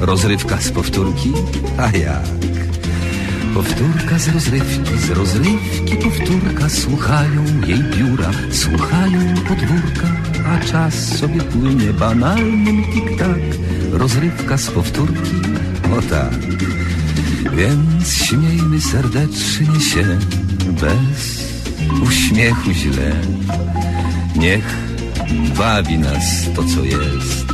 rozrywka z powtórki, a jak? Powtórka z rozrywki, z rozrywki powtórka, słuchają jej biura, słuchają podwórka, a czas sobie płynie banalnym tik-tak, rozrywka z powtórki, o tak. Więc śmiejmy serdecznie się bez uśmiechu źle. Niech bawi nas to, co jest.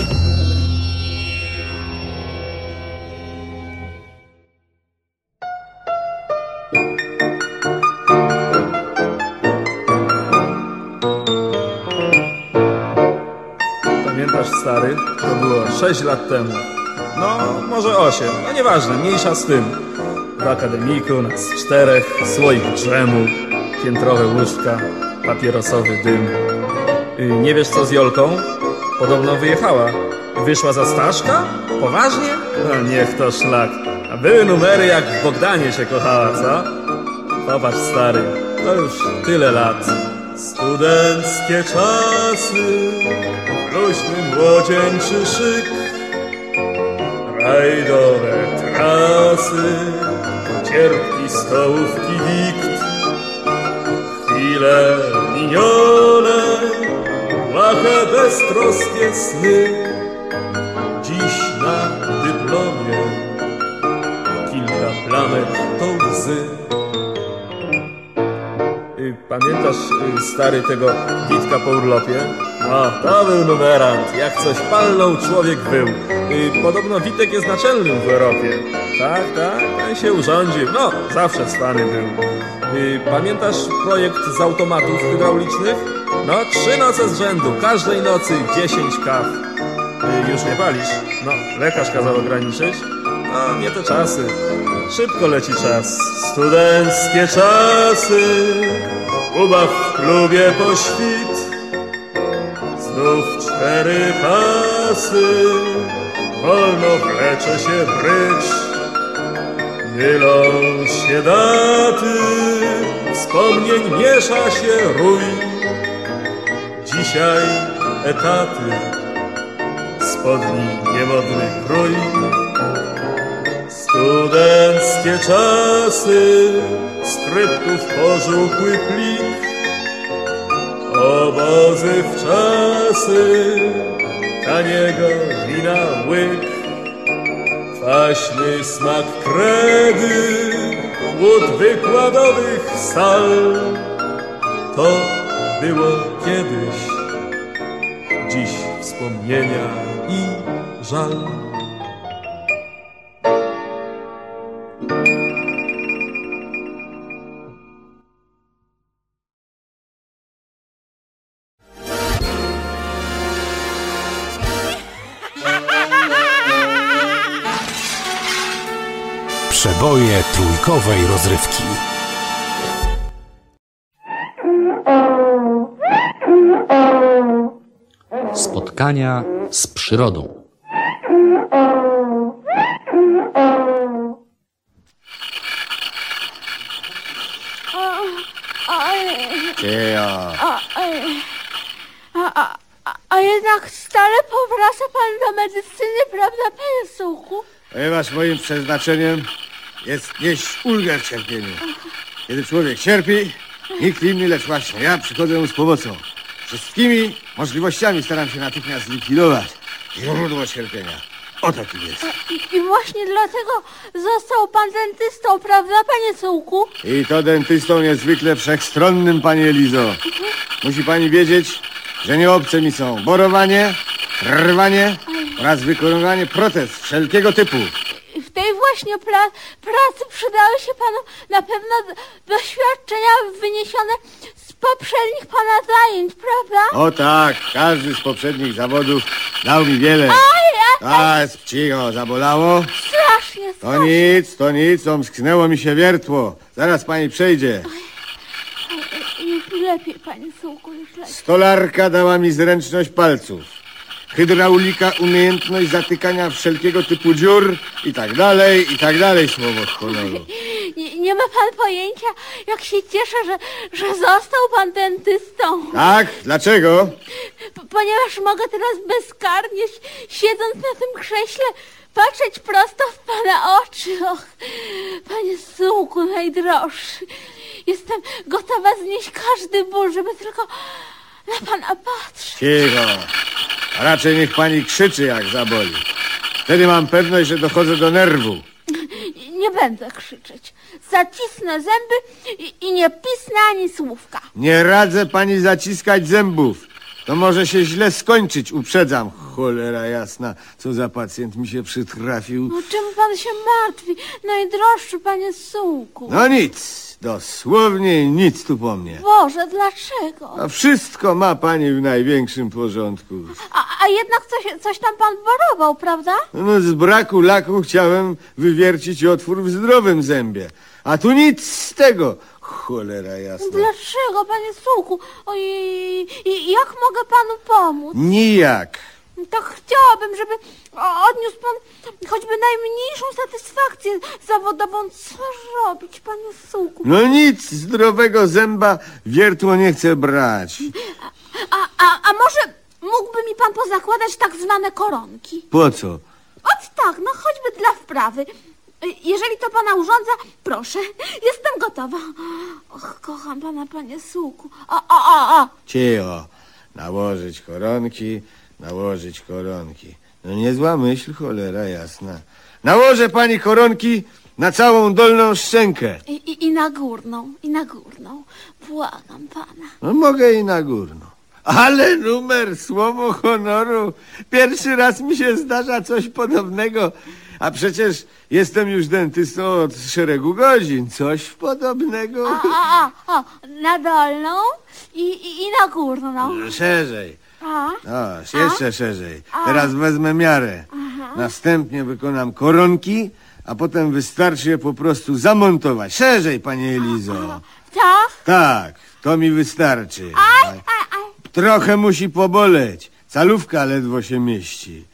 stary? To było 6 lat temu. No, może 8, no nieważne, mniejsza z tym. W akademiku nas czterech, słoik drzemu, piętrowe łóżka, papierosowy dym. Y, nie wiesz co z Jolką? Podobno wyjechała. Wyszła za Staszka? Poważnie? No niech to szlak. A były numery jak w Bogdanie się kochała, co? Popatrz stary, to już tyle lat. Studenckie czasy, luźny młodzieńczy szyk, rajdowe trasy, cierpki stołówki wikt, chwile minione, błahe beztroskie sny, dziś na dyplomie kilka plamek to łzy. Y, Pamiętasz, y, stary, tego Witka po urlopie? To był numerant. Jak coś palnął, człowiek był. Y, Podobno Witek jest naczelnym w Europie. Tak, tak, ten się urządził. No, zawsze cwany był. Y, Pamiętasz projekt z automatów hydraulicznych? No, trzy noce z rzędu, każdej nocy dziesięć kaw. Y, Już nie palisz? No, lekarz kazał ograniczyć. No, nie te czasy. Szybko leci czas. Studenckie czasy. Ubaw w klubie po świt. Znów cztery pasy. Wolno wlecze się brycz. Mylą się daty. Wspomnień miesza się rój. Dzisiaj etaty. Spodni niemodny krój. Studenckie czasy, skryptów pożółkły plik, obozy w czasy, taniego wina łyk, kwaśny smak kredy, łód wykładowych sal. To było kiedyś, dziś wspomnienia i żal. Trójkowej rozrywki. Spotkania z przyrodą. Ciejo. A, a, a, a, a jednak stale powraca pan do medycyny, prawda, panie Suchu? Ponieważ moim przeznaczeniem jest nieść ulgę w cierpieniu. Kiedy człowiek cierpi, nikt inny, lecz właśnie ja przychodzę mu z pomocą. Wszystkimi możliwościami staram się natychmiast zlikwidować źródło cierpienia. O taki jest. I, I właśnie dlatego został pan dentystą, prawda, panie Sułku? I to dentystą niezwykle wszechstronnym, pani Elizo. Musi pani wiedzieć, że nie obce mi są borowanie, rwanie oraz wykonywanie protez wszelkiego typu. Właśnie pra- pracy przydały się panu na pewno doświadczenia wyniesione z poprzednich pana zajęć, prawda? O tak, każdy z poprzednich zawodów dał mi wiele. A, cicho, zabolało? Strasznie, To strasznie. nic, to nic, omsknęło mi się wiertło. Zaraz pani przejdzie. Już lepiej, panie Sułku, już lepiej. Stolarka dała mi zręczność palców. Hydraulika umiejętność zatykania wszelkiego typu dziur i tak dalej, i tak dalej, słowo honoru. Nie, nie ma pan pojęcia, jak się cieszę, że, że został pan dentystą. Tak? Dlaczego? P- ponieważ mogę teraz bezkarnie, si- siedząc na tym krześle, patrzeć prosto w pana oczy. Och, panie Sułku najdroższy, jestem gotowa znieść każdy ból, żeby tylko na pana patrzeć. Cicho. A raczej niech pani krzyczy, jak zaboli. Wtedy mam pewność, że dochodzę do nerwu. Nie będę krzyczeć. Zacisnę zęby i, i nie pisnę ani słówka. Nie radzę pani zaciskać zębów. To może się źle skończyć, uprzedzam. Cholera jasna, co za pacjent mi się przytrafił. No czym pan się martwi, najdroższy panie Sułku? No nic, dosłownie nic tu po mnie. Boże, dlaczego? A wszystko ma pani w największym porządku. A, a jednak coś, coś tam pan borował, prawda? No z braku laku chciałem wywiercić otwór w zdrowym zębie. A tu nic z tego. Cholera jasna. Dlaczego, panie Sułku? Ojej, jak mogę panu pomóc? Nijak. Tak chciałabym, żeby odniósł pan choćby najmniejszą satysfakcję zawodową. Co robić, panie Sułku? No nic, zdrowego zęba wiertło nie chce brać. A, a, a może mógłby mi pan pozakładać tak zwane koronki? Po co? Ot tak, no choćby dla wprawy. Jeżeli to pana urządza, proszę, jestem gotowa. Och, kocham pana, panie Sułku. O, o, o, o. Cicho. Nałożyć koronki, nałożyć koronki. No niezła myśl, cholera jasna. Nałożę pani koronki na całą dolną szczękę. I, i, I na górną, i na górną. Błagam pana. No mogę i na górną. Ale numer, słowo honoru. Pierwszy raz mi się zdarza coś podobnego. A przecież jestem już dentystą od szeregu godzin. Coś podobnego. O, na dolną i, i, i na górną. Szerzej. A, O, jeszcze szerzej. Teraz wezmę miarę. Następnie wykonam koronki, a potem wystarczy je po prostu zamontować. Szerzej, panie Elizo. tak? Tak, to mi wystarczy. Aj, aj, aj. Trochę musi poboleć. Calówka ledwo się mieści.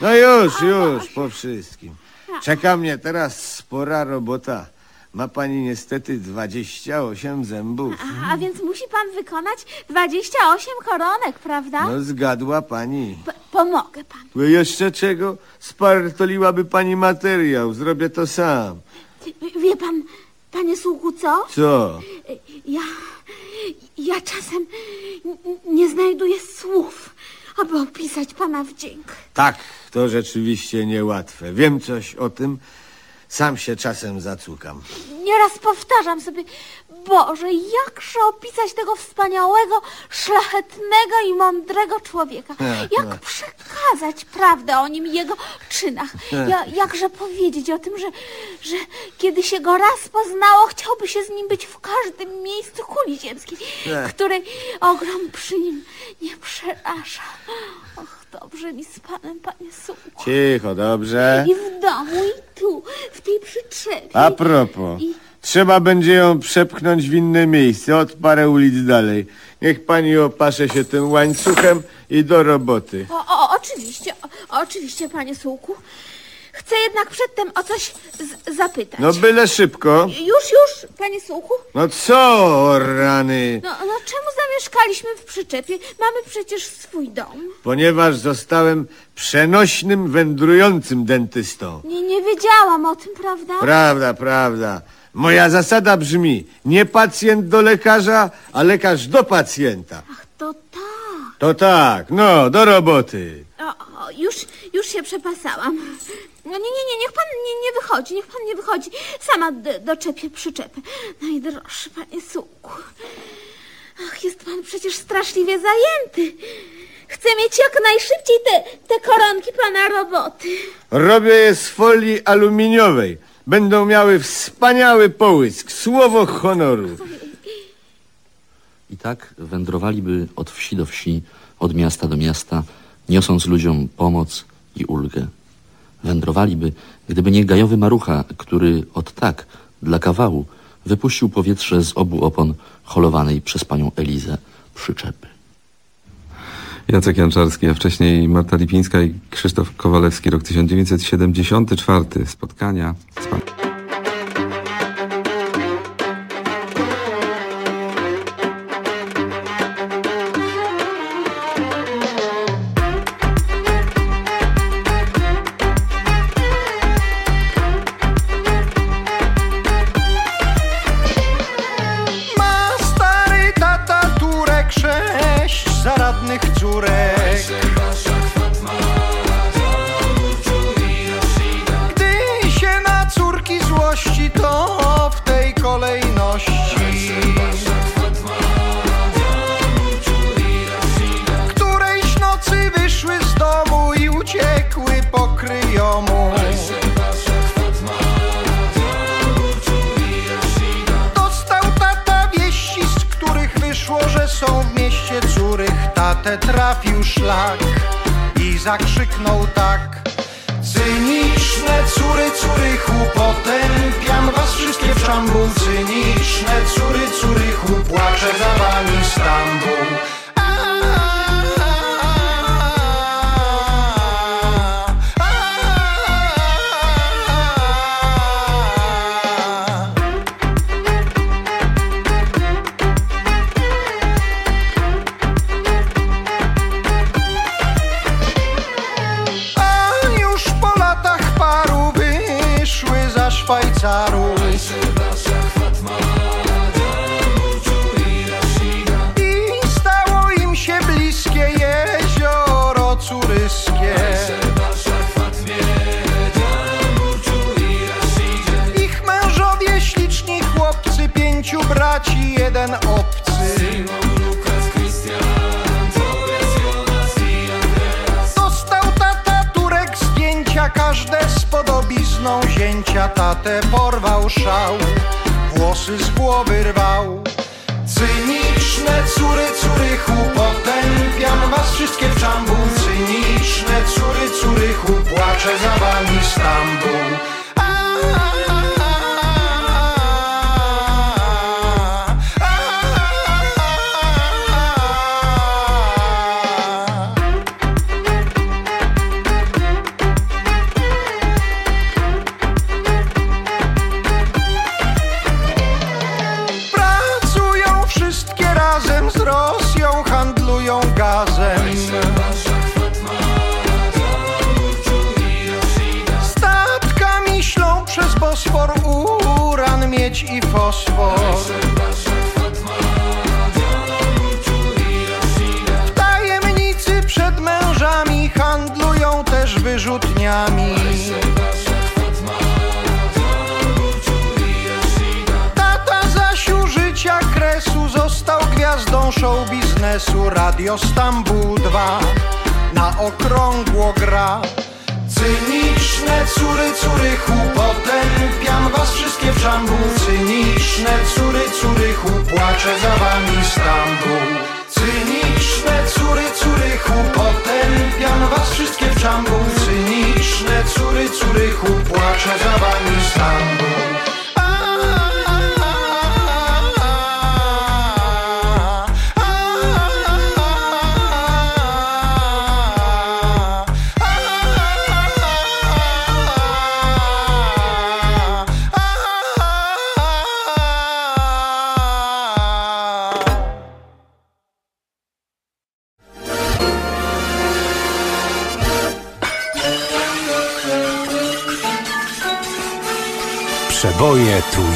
No już, już, po wszystkim. Czeka mnie teraz spora robota. Ma pani niestety 28 zębów. A, a więc musi pan wykonać 28 koronek, prawda? No zgadła pani. P- pomogę panu. No jeszcze czego? Spartoliłaby pani materiał. Zrobię to sam. Wie pan, panie słuchu, co? Co? Ja, ja czasem nie znajduję słów, aby opisać pana wdzięk. Tak, to rzeczywiście niełatwe. Wiem coś o tym. Sam się czasem zacukam. Nieraz powtarzam sobie, Boże, jakże opisać tego wspaniałego, szlachetnego i mądrego człowieka? Jak przekazać prawdę o nim i jego czynach? Ja, jakże powiedzieć o tym, że, że kiedy się go raz poznało, chciałby się z nim być w każdym miejscu kuli ziemskiej, której ogrom przy nim nie przeraża. Och, dobrze mi z panem, panie Sułku. Cicho, dobrze? I w domu, i tu, w tej przyczepie. A propos, I- trzeba będzie ją przepchnąć w inne miejsce, od parę ulic dalej. Niech pani opasze się tym łańcuchem i do roboty. O, o, oczywiście, o, oczywiście, panie Sułku. Chcę jednak przedtem o coś z- zapytać. No byle szybko. Już, już, panie słuchu? No co, o rany? No, no czemu zamieszkaliśmy w przyczepie? Mamy przecież swój dom. Ponieważ zostałem przenośnym, wędrującym dentystą. Nie, nie wiedziałam o tym, prawda? Prawda, prawda. Moja zasada brzmi, nie pacjent do lekarza, a lekarz do pacjenta. Ach, to tak. To tak, no, do roboty. O, o, już, już się przepasałam. No nie, nie, nie, niech pan nie, nie wychodzi, niech pan nie wychodzi. Sama doczepię przyczepę. Najdroższy panie sułku. Ach, jest pan przecież straszliwie zajęty. Chcę mieć jak najszybciej te, te koronki pana roboty. Robię je z folii aluminiowej. Będą miały wspaniały połysk, słowo honoru. I tak wędrowaliby od wsi do wsi, od miasta do miasta, niosąc ludziom pomoc i ulgę. Wędrowaliby, gdyby nie gajowy marucha, który od tak, dla kawału, wypuścił powietrze z obu opon holowanej przez panią Elizę przyczepy. Jacek Janczarski, a wcześniej Marta Lipińska i Krzysztof Kowalewski, rok 1974. Spotkania z pan... Tatę trafił szlak i zakrzyknął tak. Cyniczne córy, córychu, potępiam was wszystkie w szambu. Cyniczne córy, córychu, płaczę za wami Stambuł. Za Szwajcarów I stało im się bliskie jezioro córyskie. Ich mężowie śliczni chłopcy, pięciu braci, jeden obcy. Każde zięcia. Tatę porwał szał, włosy z głowy rwał. Cyniczne córy, córychu, potępiam was wszystkie w czambu. Cyniczne córy, córychu, płaczę za wami wyrzutniami. Tata Zasiu życia kresu został gwiazdą show biznesu Radio Stambuł 2 na okrągło gra Cyniczne córy, córychu, potępiam was wszystkie w szambu Cyniczne córy, córychu, płaczę za wami Stambuł Cyniczne córy, córychu, potępiam was wszystkie w czambu Cyniczne córy, córychu, płaczę za wami Stambuł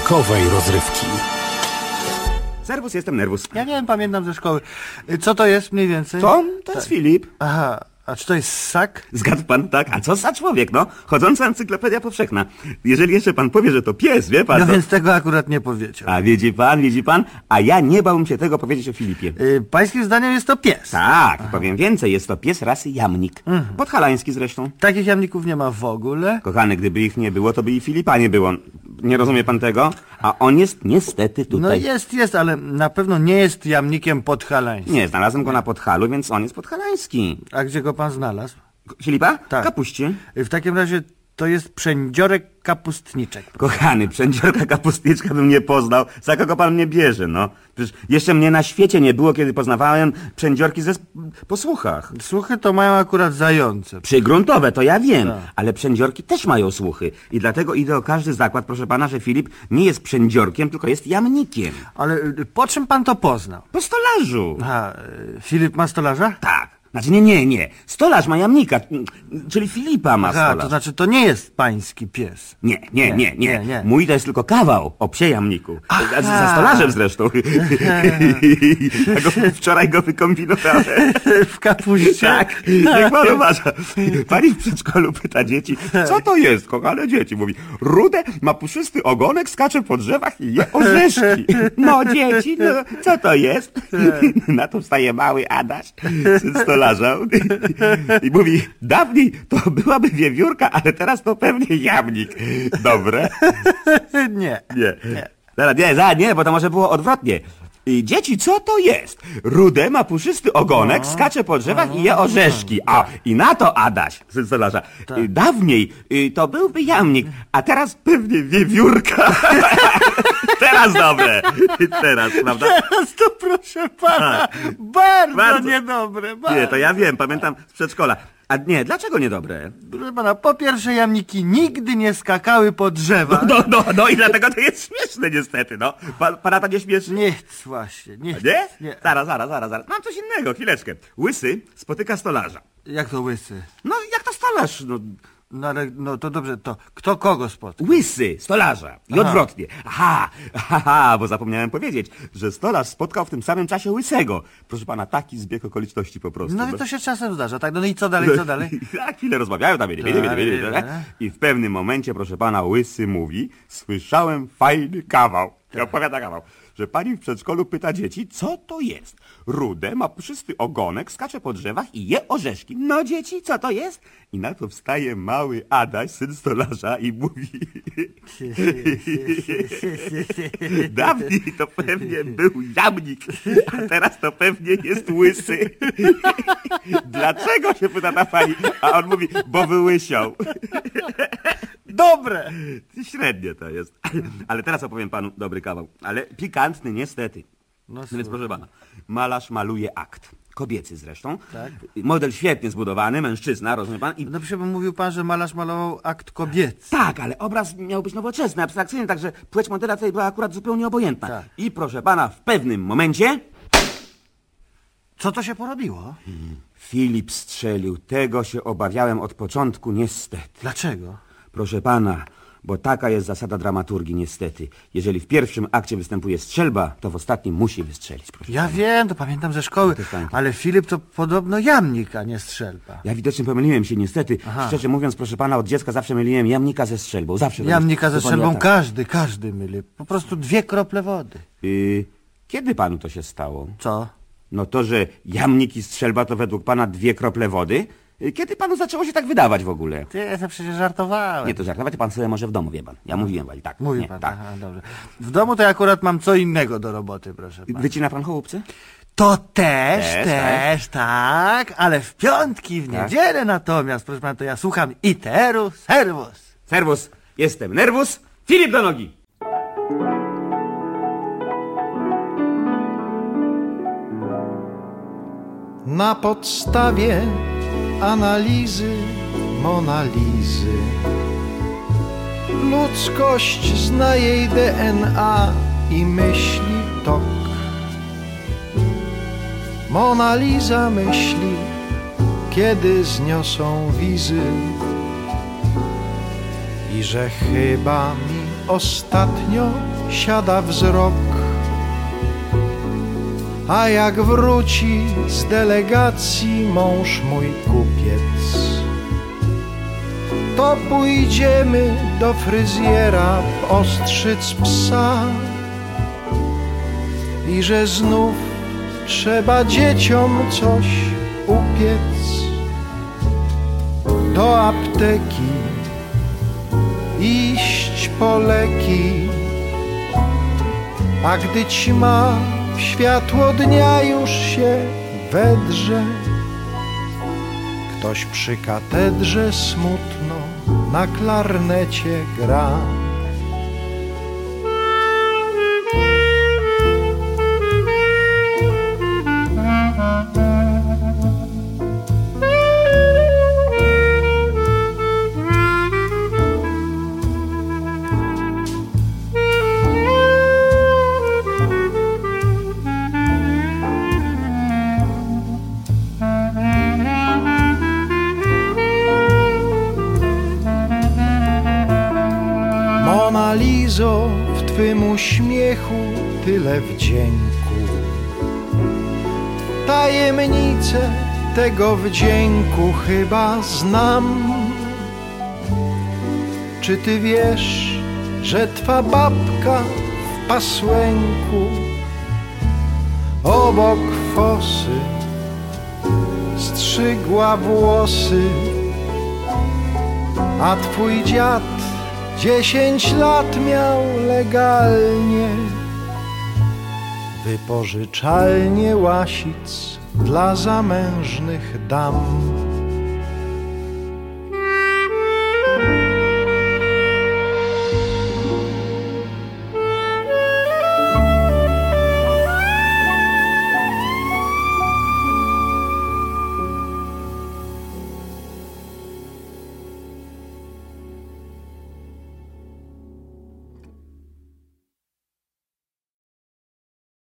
Trójkowej rozrywki. Serwus, jestem nerwus. Ja nie wiem, pamiętam ze szkoły. Y, Co to jest mniej więcej? Co? To jest Filip. Aha, a czy to jest ssak? Zgadł pan, tak? A co za człowiek, no? Chodząca encyklopedia powszechna. Jeżeli jeszcze pan powie, że to pies, wie pan, No to... więc tego akurat nie powiedział. A widzi pan, widzi pan? A ja nie bałbym się tego powiedzieć o Filipie. Y, Pańskim zdaniem jest to pies. Tak, powiem więcej, jest to pies rasy jamnik. Mhm. Podhalański zresztą. Takich jamników nie ma w ogóle. Kochany, gdyby ich nie było, to by i Filipa nie było. Nie rozumie pan tego? A on jest niestety No tutaj. jest, jest, ale na pewno nie jest jamnikiem podhalańskim. Nie, znalazłem go na Podhalu, więc on jest podhalański. A gdzie go pan znalazł? Filipa? Tak. Kapuście. Y, W takim razie to jest przędziorek kapustniczek. Kochany, przędziorka kapustniczka bym nie poznał. Za kogo pan mnie bierze, no? Przecież jeszcze mnie na świecie nie było, kiedy poznawałem przędziorki ze sp- posłuchach. Słuchy to mają akurat zające. Przygruntowe, to ja wiem, Tak. ale przędziorki też mają słuchy. I dlatego idę o każdy zakład, proszę pana, że Filip nie jest przędziorkiem, tylko jest jamnikiem. Ale y, po czym pan to poznał? Po stolarzu. Aha, y, Filip ma stolarza? Tak. Znaczy nie, nie, nie. Stolarz ma jamnika, mm, czyli Filipa ma Aha, stolarz. to znaczy to nie jest pański pies. Nie, nie, nie, nie, nie, nie. Mój to jest tylko kawał o psie jamniku. A z- Za stolarzem zresztą. Ja go, wczoraj go wykombinowałem. w kapuście? Tak, niech pan uważa. Pani w przedszkolu pyta dzieci, co to jest, kochane dzieci? Mówi, rude, ma puszysty ogonek, skacze po drzewach i je orzeszki. No dzieci, no co to jest? Na to wstaje mały Adaś, syn stolarza i mówi, dawniej to byłaby wiewiórka, ale teraz to pewnie jamnik. Dobre? nie. Nie. Zaraz, nie, za, nie, bo to może było odwrotnie. Dzieci, co to jest? Rude ma puszysty ogonek, skacze po drzewach i je orzeszki. A, i na to Adaś, syn stolarza. y, Dawniej y, to byłby jamnik, a teraz pewnie wiewiórka. teraz dobre. Teraz, prawda? Teraz to proszę pana, bardzo, Bardzo. niedobre. Bardzo. Nie, to ja wiem, pamiętam z przedszkola. A nie, dlaczego niedobre? Proszę pana, po pierwsze jamniki nigdy nie skakały po drzewach. No, no, no i dlatego to jest śmieszne niestety, no. Pa, pana to nie śmieszy? Nic właśnie, nic. Nie? nie. Zaraz, zaraz, zaraz, zaraz. Mam coś innego, chwileczkę. Łysy spotyka stolarza. Jak to łysy? No, jak to stolarz? No, No ale, no to dobrze, to kto kogo spotka? łysy stolarza. I Aha. odwrotnie. Aha, aha, bo zapomniałem powiedzieć, że stolarz spotkał w tym samym czasie łysego. Proszę pana, taki zbieg okoliczności po prostu. No i to się czasem zdarza, tak? No i co dalej, co dalej? Na chwilę rozmawiają tam, Tak, wiedzieli, tak. wiedzieli, I w pewnym momencie, proszę pana, łysy mówi, słyszałem fajny kawał. I opowiada kawał, że pani w przedszkolu pyta dzieci, co to jest? Rude, ma puszysty ogonek, skacze po drzewach i je orzeszki. No dzieci, co to jest? I na to wstaje mały Adaś, syn stolarza i mówi... Dawniej to pewnie był jamnik, a teraz to pewnie jest łysy. Dlaczego się pyta ta pani? A on mówi, bo wyłysiał. Dobre! Średnie to jest. Ale teraz opowiem panu dobry kawał. Ale pikantny niestety. No, Więc proszę pana, malarz maluje akt. Kobiecy zresztą. Tak. Model świetnie zbudowany, mężczyzna, rozumie pan? I No przecież mówił pan, że malarz malował akt kobiecy. Tak, ale obraz miał być nowoczesny, abstrakcyjny, także płeć modela tutaj była akurat zupełnie obojętna. Tak. I proszę pana, w pewnym momencie Co to się porobiło? Filip strzelił. Tego się obawiałem od początku, niestety. Dlaczego? Proszę pana, bo taka jest zasada dramaturgii, niestety. Jeżeli w pierwszym akcie występuje strzelba, to w ostatnim musi wystrzelić, proszę. Ja wiem, to pamiętam ze szkoły, ale Filip to podobno jamnik, a nie strzelba. Ja widocznie pomyliłem się, niestety. Aha. Szczerze mówiąc, proszę pana, od dziecka zawsze myliłem jamnika ze strzelbą. Zawsze. Jamnika ze strzelbą tak. każdy, każdy myli. Po prostu dwie krople wody. Y, kiedy panu to się stało? Co? No to, że jamnik i strzelba to według pana dwie krople wody? Y, Kiedy panu zaczęło się tak wydawać w ogóle? Ty, ja to przecież żartowałem. Nie, to żartować pan sobie może w domu, wie pan. Ja mówiłem wali, tak. Mówi nie, pan, tak. aha, dobrze. W domu to ja akurat mam co innego do roboty, proszę pana. Wycina pan chołupce? To też, Też, też, tak, ale w piątki, w Tak? niedzielę natomiast, proszę pana, to ja słucham iteru, servus. Serwus, jestem nerwus. Filip do nogi! Na podstawie analizy Monalizy Ludzkość zna jej DNA i myśli tok. Mona Lisa myśli, kiedy zniosą wizy. I że chyba mi ostatnio siada wzrok. A jak wróci z delegacji mąż mój kupiec, to pójdziemy do fryzjera ostrzyc psa. I że znów trzeba dzieciom coś upiec. Do apteki iść po leki. A gdy ćma światło dnia już się wedrze. Ktoś przy katedrze smutno na klarnecie gra tyle wdzięku. Tajemnicę tego wdzięku chyba znam. Czy ty wiesz, że twa babka w pasłęku obok fosy strzygła włosy, a twój dziad Dziesięć lat miał legalnie Wypożyczalnie łasic dla zamężnych dam